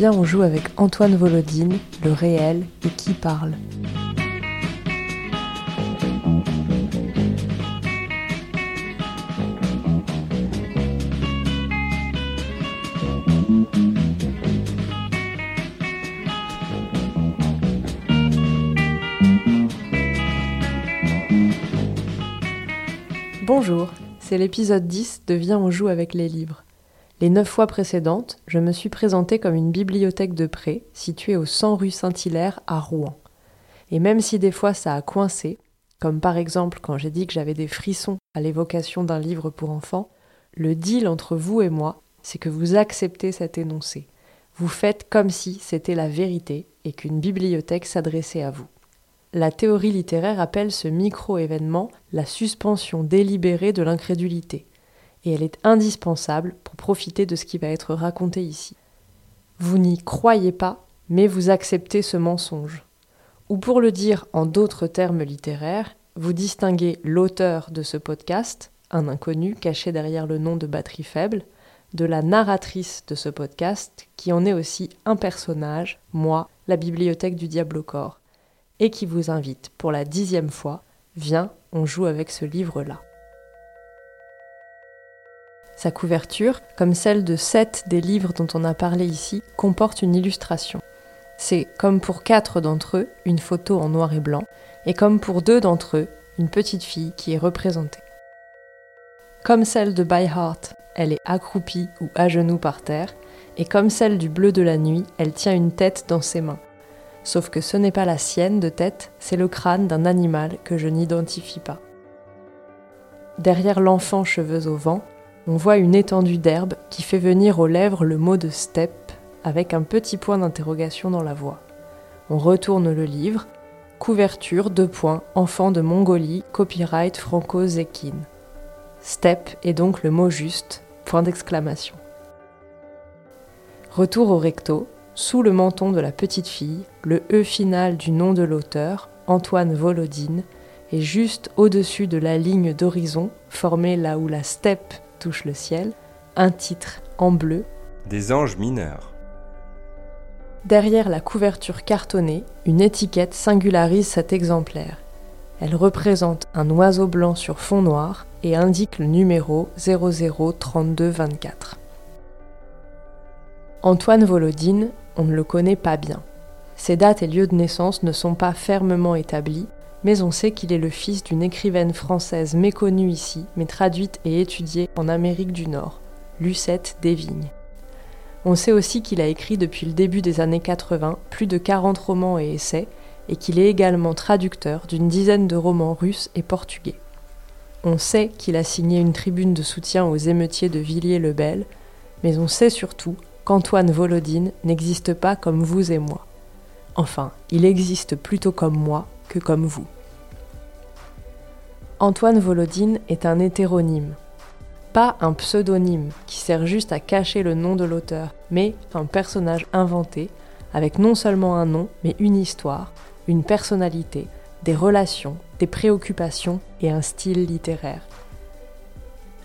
Viens, on joue avec Antoine Volodine, le réel et qui parle. Bonjour, c'est l'épisode 10 de Viens, on joue avec les livres. Les neuf fois précédentes, je me suis présentée comme une bibliothèque de prêt située au 100 rue Saint-Hilaire à Rouen. Et même si des fois ça a coincé, comme par exemple quand j'ai dit que j'avais des frissons à l'évocation d'un livre pour enfants, le deal entre vous et moi, c'est que vous acceptez cet énoncé. Vous faites comme si c'était la vérité et qu'une bibliothèque s'adressait à vous. La théorie littéraire appelle ce micro-événement la suspension délibérée de l'incrédulité et elle est indispensable pour profiter de ce qui va être raconté ici. Vous n'y croyez pas, mais vous acceptez ce mensonge. Ou pour le dire en d'autres termes littéraires, vous distinguez l'auteur de ce podcast, un inconnu caché derrière le nom de batterie faible, de la narratrice de ce podcast, qui en est aussi un personnage, moi, la bibliothèque du diable au corps, et qui vous invite pour la dixième fois, viens, on joue avec ce livre-là. Sa couverture, comme celle de sept des livres dont on a parlé ici, comporte une illustration. C'est, comme pour quatre d'entre eux, une photo en noir et blanc, et comme pour deux d'entre eux, une petite fille qui est représentée. Comme celle de By elle est accroupie ou à genoux par terre, et comme celle du bleu de la nuit, elle tient une tête dans ses mains. Sauf que ce n'est pas la sienne de tête, c'est le crâne d'un animal que je n'identifie pas. Derrière l'enfant cheveux au vent, on voit une étendue d'herbe qui fait venir aux lèvres le mot de steppe avec un petit point d'interrogation dans la voix. On retourne le livre, couverture, deux points, enfant de Mongolie, copyright Franco Zekin. Steppe est donc le mot juste, point d'exclamation. Retour au recto, sous le menton de la petite fille, le E final du nom de l'auteur, Antoine Volodine, est juste au-dessus de la ligne d'horizon formée là où la steppe touche le ciel, un titre en bleu. Des anges mineurs. Derrière la couverture cartonnée, une étiquette singularise cet exemplaire. Elle représente un oiseau blanc sur fond noir et indique le numéro 003224. Antoine Volodine, on ne le connaît pas bien. Ses dates et lieux de naissance ne sont pas fermement établis, mais on sait qu'il est le fils d'une écrivaine française méconnue ici, mais traduite et étudiée en Amérique du Nord, Lucette Desvignes. On sait aussi qu'il a écrit depuis le début des années 80 plus de 40 romans et essais, et qu'il est également traducteur d'une dizaine de romans russes et portugais. On sait qu'il a signé une tribune de soutien aux émeutiers de Villiers-le-Bel, mais on sait surtout qu'Antoine Volodine n'existe pas comme vous et moi. Enfin, il existe plutôt comme moi, comme vous. Antoine Volodine est un hétéronyme, pas un pseudonyme qui sert juste à cacher le nom de l'auteur, mais un personnage inventé avec non seulement un nom, mais une histoire, une personnalité, des relations, des préoccupations et un style littéraire.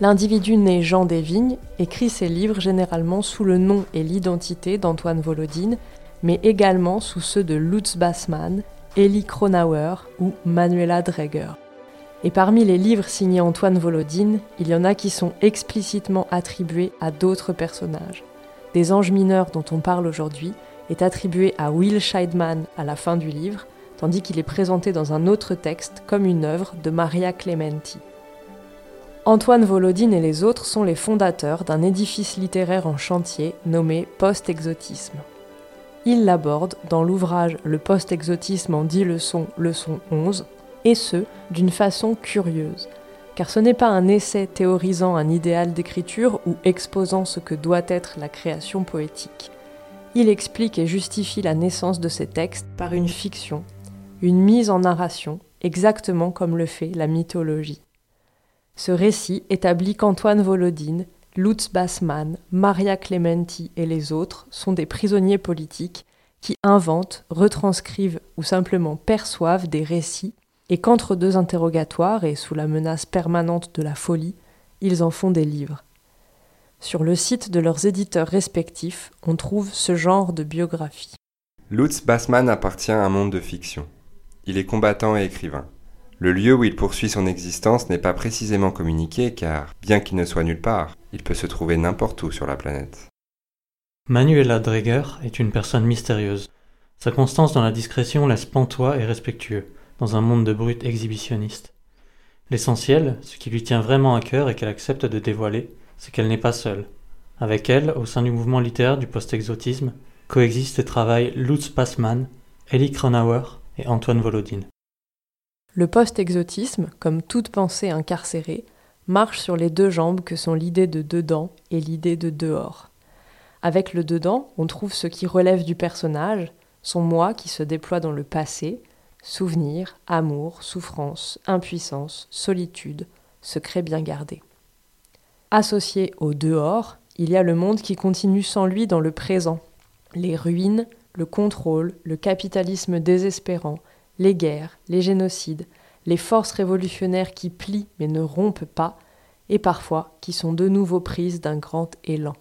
L'individu né Jean Desvignes écrit ses livres généralement sous le nom et l'identité d'Antoine Volodine, mais également sous ceux de Lutz Bassmann, Elie Kronauer ou Manuela Dreger. Et parmi les livres signés Antoine Volodine, il y en a qui sont explicitement attribués à d'autres personnages. Des anges mineurs dont on parle aujourd'hui est attribué à Will Scheidman à la fin du livre, tandis qu'il est présenté dans un autre texte comme une œuvre de Maria Clementi. Antoine Volodine et les autres sont les fondateurs d'un édifice littéraire en chantier nommé Post-Exotisme. Il l'aborde dans l'ouvrage Le post-exotisme en 10 leçons, leçon 11, et ce, d'une façon curieuse, car ce n'est pas un essai théorisant un idéal d'écriture ou exposant ce que doit être la création poétique. Il explique et justifie la naissance de ces textes par une fiction, une mise en narration, exactement comme le fait la mythologie. Ce récit établit qu'Antoine Volodine Lutz Bassmann, Maria Clementi et les autres sont des prisonniers politiques qui inventent, retranscrivent ou simplement perçoivent des récits et qu'entre deux interrogatoires et sous la menace permanente de la folie, ils en font des livres. Sur le site de leurs éditeurs respectifs, on trouve ce genre de biographie. Lutz Bassmann appartient à un monde de fiction. Il est combattant et écrivain. Le lieu où il poursuit son existence n'est pas précisément communiqué car, bien qu'il ne soit nulle part, il peut se trouver n'importe où sur la planète. Manuela Dreger est une personne mystérieuse. Sa constance dans la discrétion laisse pantois et respectueux, dans un monde de brutes exhibitionnistes. L'essentiel, ce qui lui tient vraiment à cœur et qu'elle accepte de dévoiler, c'est qu'elle n'est pas seule. Avec elle, au sein du mouvement littéraire du post-exotisme, coexistent et travaillent Lutz Passmann, Elie Kronauer et Antoine Volodine. Le post-exotisme, comme toute pensée incarcérée, marche sur les deux jambes que sont l'idée de dedans et l'idée de dehors. Avec le dedans, on trouve ce qui relève du personnage, son moi qui se déploie dans le passé, souvenir, amour, souffrance, impuissance, solitude, secret bien gardé. Associé au dehors, il y a le monde qui continue sans lui dans le présent, les ruines, le contrôle, le capitalisme désespérant, les guerres, les génocides, les forces révolutionnaires qui plient mais ne rompent pas, et parfois qui sont de nouveau prises d'un grand élan.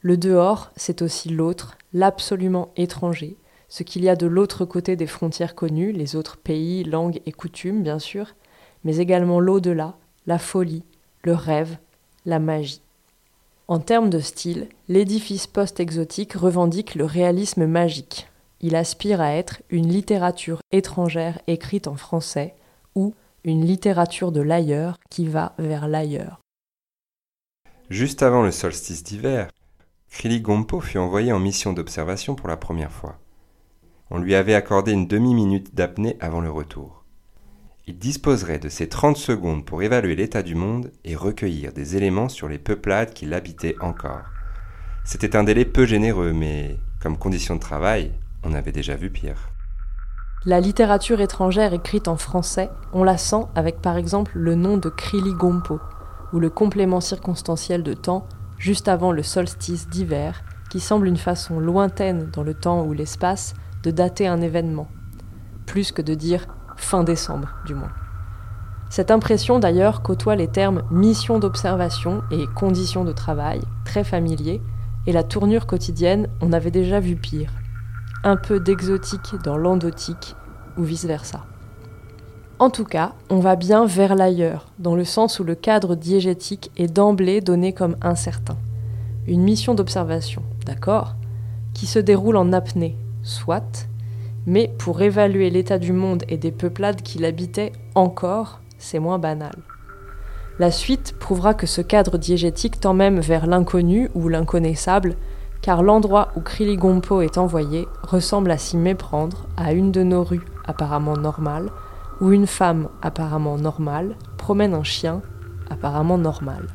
Le dehors, c'est aussi l'autre, l'absolument étranger, ce qu'il y a de l'autre côté des frontières connues, les autres pays, langues et coutumes, bien sûr, mais également l'au-delà, la folie, le rêve, la magie. En termes de style, l'édifice post-exotique revendique le réalisme magique, il aspire à être une littérature étrangère écrite en français ou une littérature de l'ailleurs qui va vers l'ailleurs. Juste avant le solstice d'hiver, Krili Gompo fut envoyé en mission d'observation pour la première fois. On lui avait accordé une demi-minute d'apnée avant le retour. Il disposerait de ces 30 secondes pour évaluer l'état du monde et recueillir des éléments sur les peuplades qui l'habitaient encore. C'était un délai peu généreux, mais comme condition de travail, on avait déjà vu pire. La littérature étrangère écrite en français, on la sent avec par exemple le nom de Krili Gompo, ou le complément circonstanciel de temps juste avant le solstice d'hiver, qui semble une façon lointaine dans le temps ou l'espace de dater un événement, plus que de dire fin décembre du moins. Cette impression d'ailleurs côtoie les termes mission d'observation et conditions de travail, très familiers, et la tournure quotidienne, on avait déjà vu pire un peu d'exotique dans l'endotique, ou vice-versa. En tout cas, on va bien vers l'ailleurs, dans le sens où le cadre diégétique est d'emblée donné comme incertain. Une mission d'observation, d'accord, qui se déroule en apnée, soit, mais pour évaluer l'état du monde et des peuplades qui l'habitaient encore, c'est moins banal. La suite prouvera que ce cadre diégétique tend même vers l'inconnu ou l'inconnaissable, car l'endroit où Kriligompo est envoyé ressemble à s'y méprendre à une de nos rues apparemment normales, où une femme apparemment normale promène un chien apparemment normal.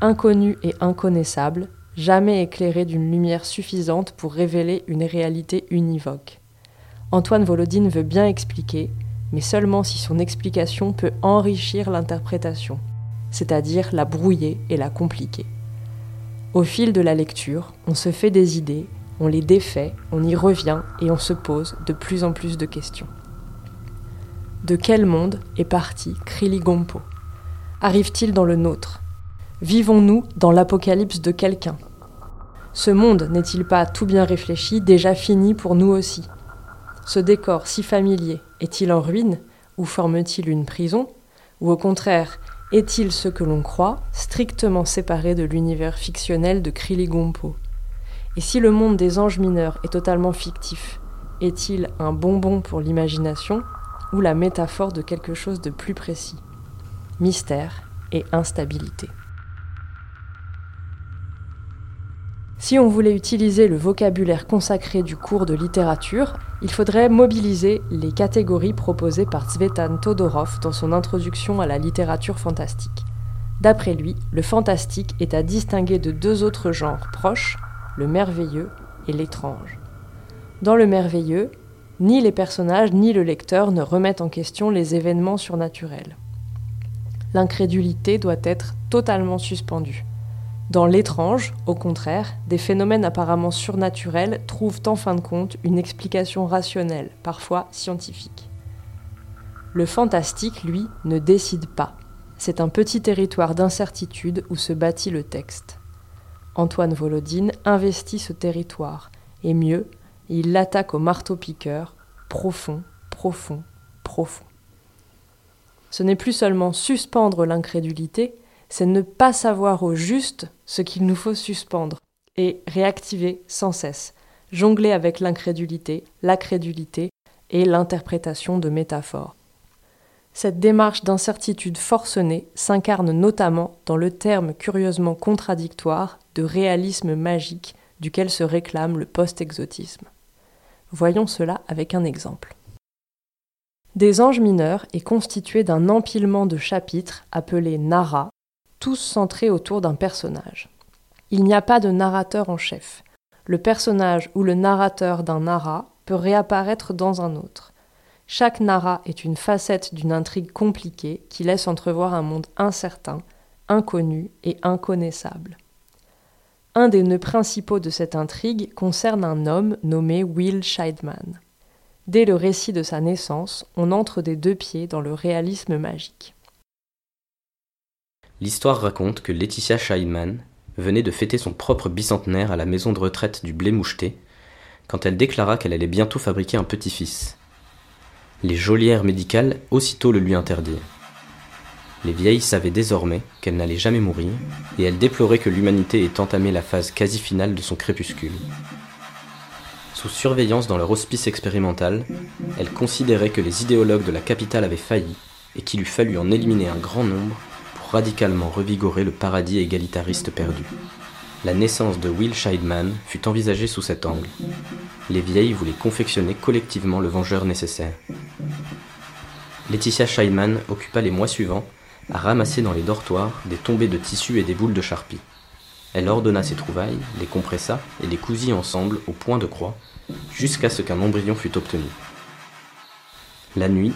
Inconnu et inconnaissable, jamais éclairé d'une lumière suffisante pour révéler une réalité univoque. Antoine Volodine veut bien expliquer, mais seulement si son explication peut enrichir l'interprétation, c'est-à-dire la brouiller et la compliquer. Au fil de la lecture, on se fait des idées, on les défait, on y revient et on se pose de plus en plus de questions. De quel monde est parti Kriligompo Arrive-t-il dans le nôtre? Vivons-nous dans l'apocalypse de quelqu'un? Ce monde n'est-il pas tout bien réfléchi, déjà fini pour nous aussi? Ce décor si familier est-il en ruine ou forme-t-il une prison? Ou au contraire, est-il ce que l'on croit, strictement séparé de l'univers fictionnel de Kriligompo Et si le monde des anges mineurs est totalement fictif, est-il un bonbon pour l'imagination ou la métaphore de quelque chose de plus précis? Mystère et instabilité. Si on voulait utiliser le vocabulaire consacré du cours de littérature, il faudrait mobiliser les catégories proposées par Tsvetan Todorov dans son introduction à la littérature fantastique. D'après lui, le fantastique est à distinguer de deux autres genres proches, le merveilleux et l'étrange. Dans le merveilleux, ni les personnages ni le lecteur ne remettent en question les événements surnaturels. L'incrédulité doit être totalement suspendue. Dans l'étrange, au contraire, des phénomènes apparemment surnaturels trouvent en fin de compte une explication rationnelle, parfois scientifique. Le fantastique, lui, ne décide pas. c'est un petit territoire d'incertitude où se bâtit le texte. Antoine Volodine investit ce territoire, et mieux, il l'attaque au marteau-piqueur, profond, profond, profond. Ce n'est plus seulement suspendre l'incrédulité, c'est ne pas savoir au juste ce qu'il nous faut suspendre, et réactiver sans cesse, jongler avec l'incrédulité, la crédulité et l'interprétation de métaphores. Cette démarche d'incertitude forcenée s'incarne notamment dans le terme curieusement contradictoire de réalisme magique duquel se réclame le post-exotisme. Voyons cela avec un exemple. Des anges mineurs est constitué d'un empilement de chapitres appelés nara, tous centrés autour d'un personnage. Il n'y a pas de narrateur en chef. Le personnage ou le narrateur d'un nara peut réapparaître dans un autre. Chaque nara est une facette d'une intrigue compliquée qui laisse entrevoir un monde incertain, inconnu et inconnaissable. Un des nœuds principaux de cette intrigue concerne un homme nommé Will Scheidman. Dès le récit de sa naissance, on entre des deux pieds dans le réalisme magique. L'histoire raconte que Laetitia Scheidman venait de fêter son propre bicentenaire à la maison de retraite du Blé Moucheté quand elle déclara qu'elle allait bientôt fabriquer un petit-fils. Les geôlières médicales aussitôt le lui interdirent. Les vieilles savaient désormais qu'elle n'allait jamais mourir, et elles déploraient que l'humanité ait entamé la phase quasi finale de son crépuscule. Sous surveillance dans leur hospice expérimental, elles considéraient que les idéologues de la capitale avaient failli, et qu'il eût fallu en éliminer un grand nombre radicalement revigorer le paradis égalitariste perdu. La naissance de Will Scheidman fut envisagée sous cet angle. Les vieilles voulaient confectionner collectivement le vengeur nécessaire. Laetitia Scheidman occupa les mois suivants à ramasser dans les dortoirs des tombées de tissus et des boules de charpie. Elle ordonna ses trouvailles, les compressa et les cousit ensemble au point de croix, jusqu'à ce qu'un embryon fût obtenu. La nuit,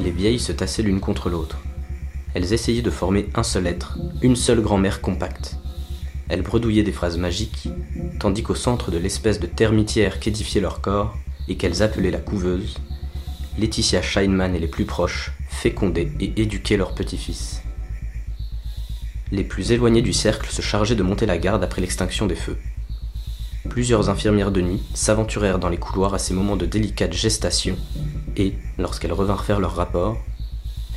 les vieilles se tassaient l'une contre l'autre. Elles essayaient de former un seul être, une seule grand-mère compacte. Elles bredouillaient des phrases magiques, tandis qu'au centre de l'espèce de termitière qu'édifiait leur corps, et qu'elles appelaient la couveuse, Laetitia Scheinman et les plus proches fécondaient et éduquaient leur petit-fils. Les plus éloignés du cercle se chargeaient de monter la garde après l'extinction des feux. Plusieurs infirmières de nuit s'aventurèrent dans les couloirs à ces moments de délicate gestation, et, lorsqu'elles revinrent faire leur rapport,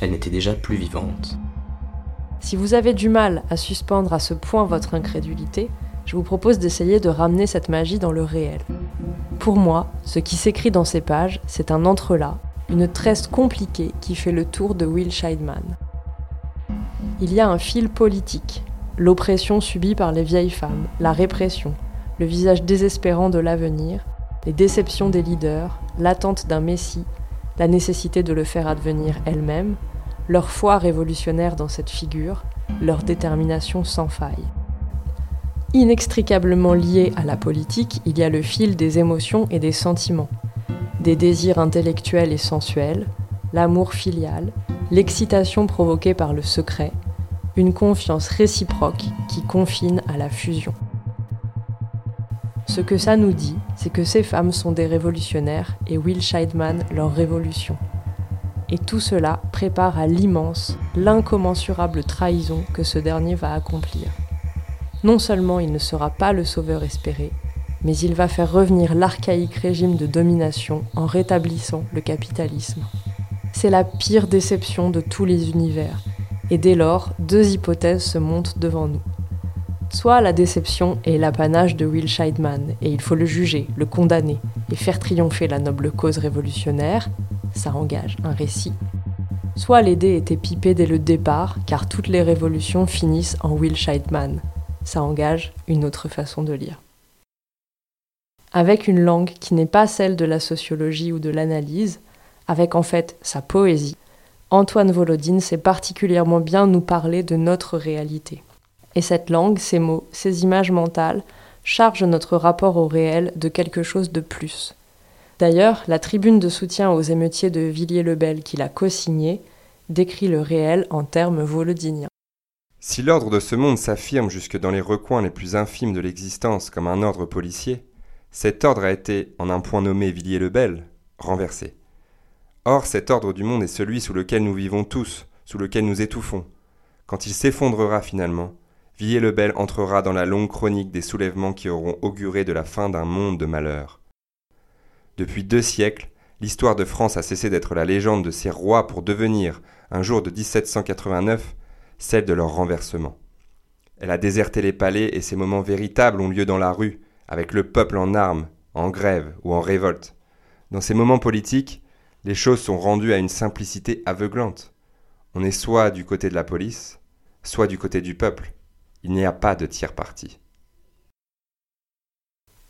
elles n'étaient déjà plus vivantes. Si vous avez du mal à suspendre à ce point votre incrédulité, je vous propose d'essayer de ramener cette magie dans le réel. Pour moi, ce qui s'écrit dans ces pages, c'est un entrelac une tresse compliquée qui fait le tour de Will Scheidman. Il y a un fil politique, l'oppression subie par les vieilles femmes, la répression, le visage désespérant de l'avenir, les déceptions des leaders, l'attente d'un messie, la nécessité de le faire advenir elle-même, leur foi révolutionnaire dans cette figure, leur détermination sans faille. Inextricablement lié à la politique, il y a le fil des émotions et des sentiments, des désirs intellectuels et sensuels, l'amour filial, l'excitation provoquée par le secret, une confiance réciproque qui confine à la fusion. Ce que ça nous dit, c'est que ces femmes sont des révolutionnaires et Will Scheidman leur révolution. Et tout cela prépare à l'immense, l'incommensurable trahison que ce dernier va accomplir. Non seulement il ne sera pas le sauveur espéré, mais il va faire revenir l'archaïque régime de domination en rétablissant le capitalisme. C'est la pire déception de tous les univers, et dès lors, deux hypothèses se montent devant nous. Soit la déception est l'apanage de Will Scheidman, et il faut le juger, le condamner, et faire triompher la noble cause révolutionnaire, ça engage un récit. Soit l'idée était pipée dès le départ, car toutes les révolutions finissent en Will Scheidman, ça engage une autre façon de lire avec une langue qui n'est pas celle de la sociologie ou de l'analyse, avec en fait sa poésie, Antoine Volodine sait particulièrement bien nous parler de notre réalité. Et cette langue, ces mots, ces images mentales, chargent notre rapport au réel de quelque chose de plus. D'ailleurs, la tribune de soutien aux émeutiers de Villiers-le-Bel qu'il a co-signée décrit le réel en termes volodiniens. Si l'ordre de ce monde s'affirme jusque dans les recoins les plus infimes de l'existence comme un ordre policier, cet ordre a été, en un point nommé Villiers-le-Bel, renversé. Or, cet ordre du monde est celui sous lequel nous vivons tous, sous lequel nous étouffons. Quand il s'effondrera finalement, Villiers-le-Bel entrera dans la longue chronique des soulèvements qui auront auguré de la fin d'un monde de malheur. Depuis deux siècles, l'histoire de France a cessé d'être la légende de ses rois pour devenir, un jour de 1789, celle de leur renversement. Elle a déserté les palais et ces moments véritables ont lieu dans la rue, avec le peuple en armes, en grève ou en révolte. Dans ces moments politiques, les choses sont rendues à une simplicité aveuglante. On est soit du côté de la police, soit du côté du peuple. Il n'y a pas de tiers parti.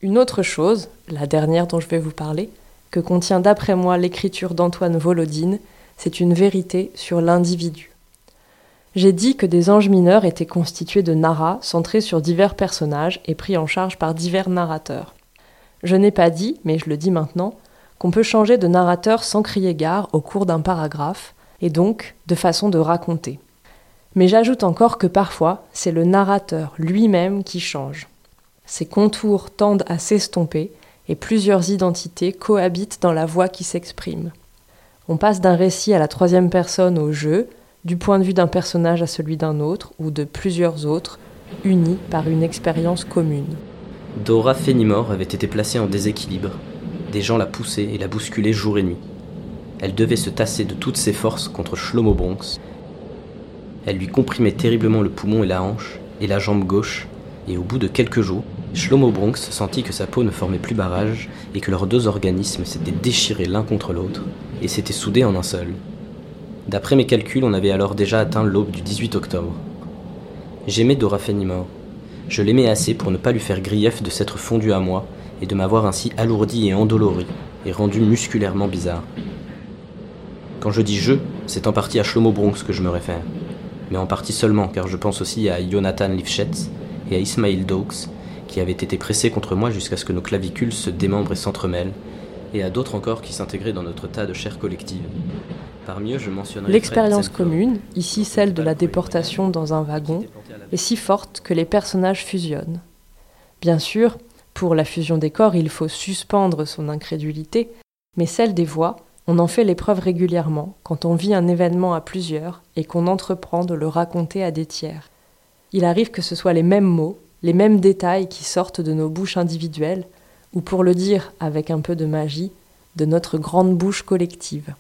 Une autre chose, la dernière dont je vais vous parler, que contient d'après moi l'écriture d'Antoine Volodine, c'est une vérité sur l'individu. J'ai dit que des anges mineurs étaient constitués de naras centrés sur divers personnages et pris en charge par divers narrateurs. Je n'ai pas dit, mais je le dis maintenant, qu'on peut changer de narrateur sans crier gare au cours d'un paragraphe, et donc de façon de raconter. Mais j'ajoute encore que parfois, c'est le narrateur lui-même qui change. Ses contours tendent à s'estomper, et plusieurs identités cohabitent dans la voix qui s'exprime. On passe d'un récit à la troisième personne au jeu, du point de vue d'un personnage à celui d'un autre, ou de plusieurs autres, unis par une expérience commune. Dora Fenimore avait été placée en déséquilibre. Des gens la poussaient et la bousculaient jour et nuit. Elle devait se tasser de toutes ses forces contre Shlomo Bronx. Elle lui comprimait terriblement le poumon et la hanche, et la jambe gauche, et au bout de quelques jours, Shlomo Bronx sentit que sa peau ne formait plus barrage et que leurs deux organismes s'étaient déchirés l'un contre l'autre et s'étaient soudés en un seul. D'après mes calculs, on avait alors déjà atteint l'aube du 18 octobre. J'aimais Dora Fenimore. Je l'aimais assez pour ne pas lui faire grief de s'être fondue à moi et de m'avoir ainsi alourdi et endolori et rendu musculairement bizarre. Quand je dis je, c'est en partie à Shlomo Bronx que je me réfère. Mais en partie seulement, car je pense aussi à Jonathan Lifshitz et à Ismail Dokes, qui avaient été pressés contre moi jusqu'à ce que nos clavicules se démembrent et s'entremêlent, et à d'autres encore qui s'intégraient dans notre tas de chair collective. Parmi eux, je mentionnerai L'expérience commune, ici celle de la déportation dans un wagon, est si forte que les personnages fusionnent. Bien sûr, pour la fusion des corps, il faut suspendre son incrédulité, mais celle des voix, on en fait l'épreuve régulièrement quand on vit un événement à plusieurs et qu'on entreprend de le raconter à des tiers. Il arrive que ce soit les mêmes mots, les mêmes détails qui sortent de nos bouches individuelles, ou pour le dire avec un peu de magie, de notre grande bouche collective.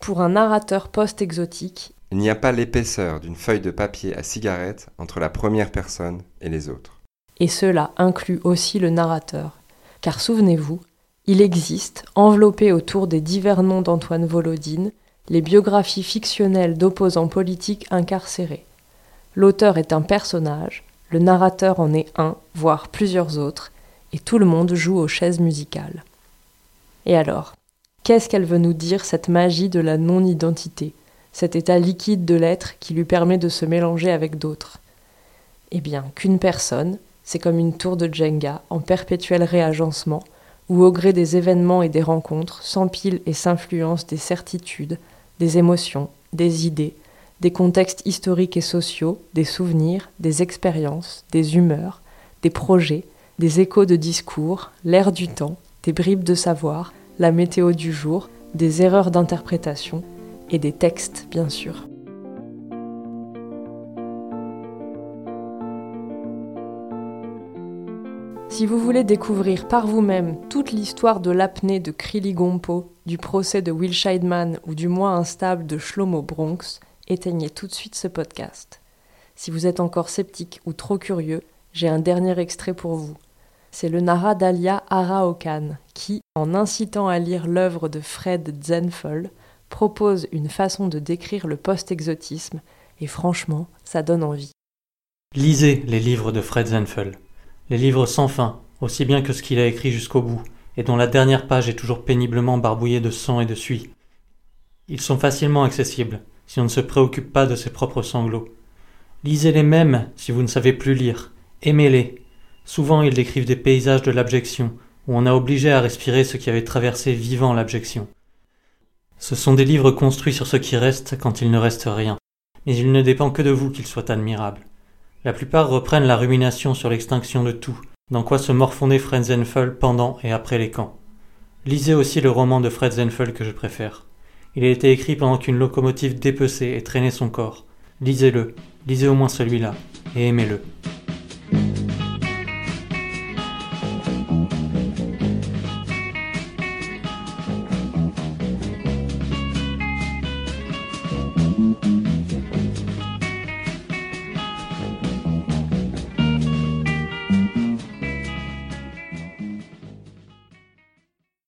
Pour un narrateur post-exotique, Il n'y a pas l'épaisseur d'une feuille de papier à cigarette entre la première personne et les autres. et cela inclut aussi le narrateur. Car souvenez-vous, il existe, enveloppé autour des divers noms d'Antoine Volodine, les biographies fictionnelles d'opposants politiques incarcérés. L'auteur est un personnage, le narrateur en est un, voire plusieurs autres, et tout le monde joue aux chaises musicales. Et alors, qu'est-ce qu'elle veut nous dire cette magie de la non-identité, cet état liquide de l'être qui lui permet de se mélanger avec d'autres? Eh bien, qu'une personne, c'est comme une tour de Jenga en perpétuel réagencement, où au gré des événements et des rencontres s'empilent et s'influencent des certitudes, des émotions, des idées, des contextes historiques et sociaux, des souvenirs, des expériences, des humeurs, des projets, des échos de discours, l'air du temps, des bribes de savoir, la météo du jour, des erreurs d'interprétation et des textes, bien sûr. Si vous voulez découvrir par vous-même toute l'histoire de l'apnée de Krili Gompo, du procès de Will Scheidman ou du mois instable de Shlomo Bronx, éteignez tout de suite ce podcast. Si vous êtes encore sceptique ou trop curieux, j'ai un dernier extrait pour vous. C'est le Nara d'Alia Araokan qui, en incitant à lire l'œuvre de Fred Zenfel, propose une façon de décrire le post-exotisme, et franchement, ça donne envie. Lisez les livres de Fred Zenfel. Les livres sans fin, aussi bien que ce qu'il a écrit jusqu'au bout, et dont la dernière page est toujours péniblement barbouillée de sang et de suie. Ils sont facilement accessibles, si on ne se préoccupe pas de ses propres sanglots. Lisez-les même si vous ne savez plus lire. Aimez-les. Souvent ils décrivent des paysages de l'abjection, où on a obligé à respirer ce qui avait traversé vivant l'abjection. Ce sont des livres construits sur ce qui reste quand il ne reste rien, mais il ne dépend que de vous qu'ils soient admirables. La plupart reprennent la rumination sur l'extinction de tout, dans quoi se morfondait Fred Zenfel pendant et après les camps. Lisez aussi le roman de Fred Zenfel que je préfère. Il a été écrit pendant qu'une locomotive dépecée et traînait son corps. Lisez-le, lisez au moins celui-là, et aimez-le.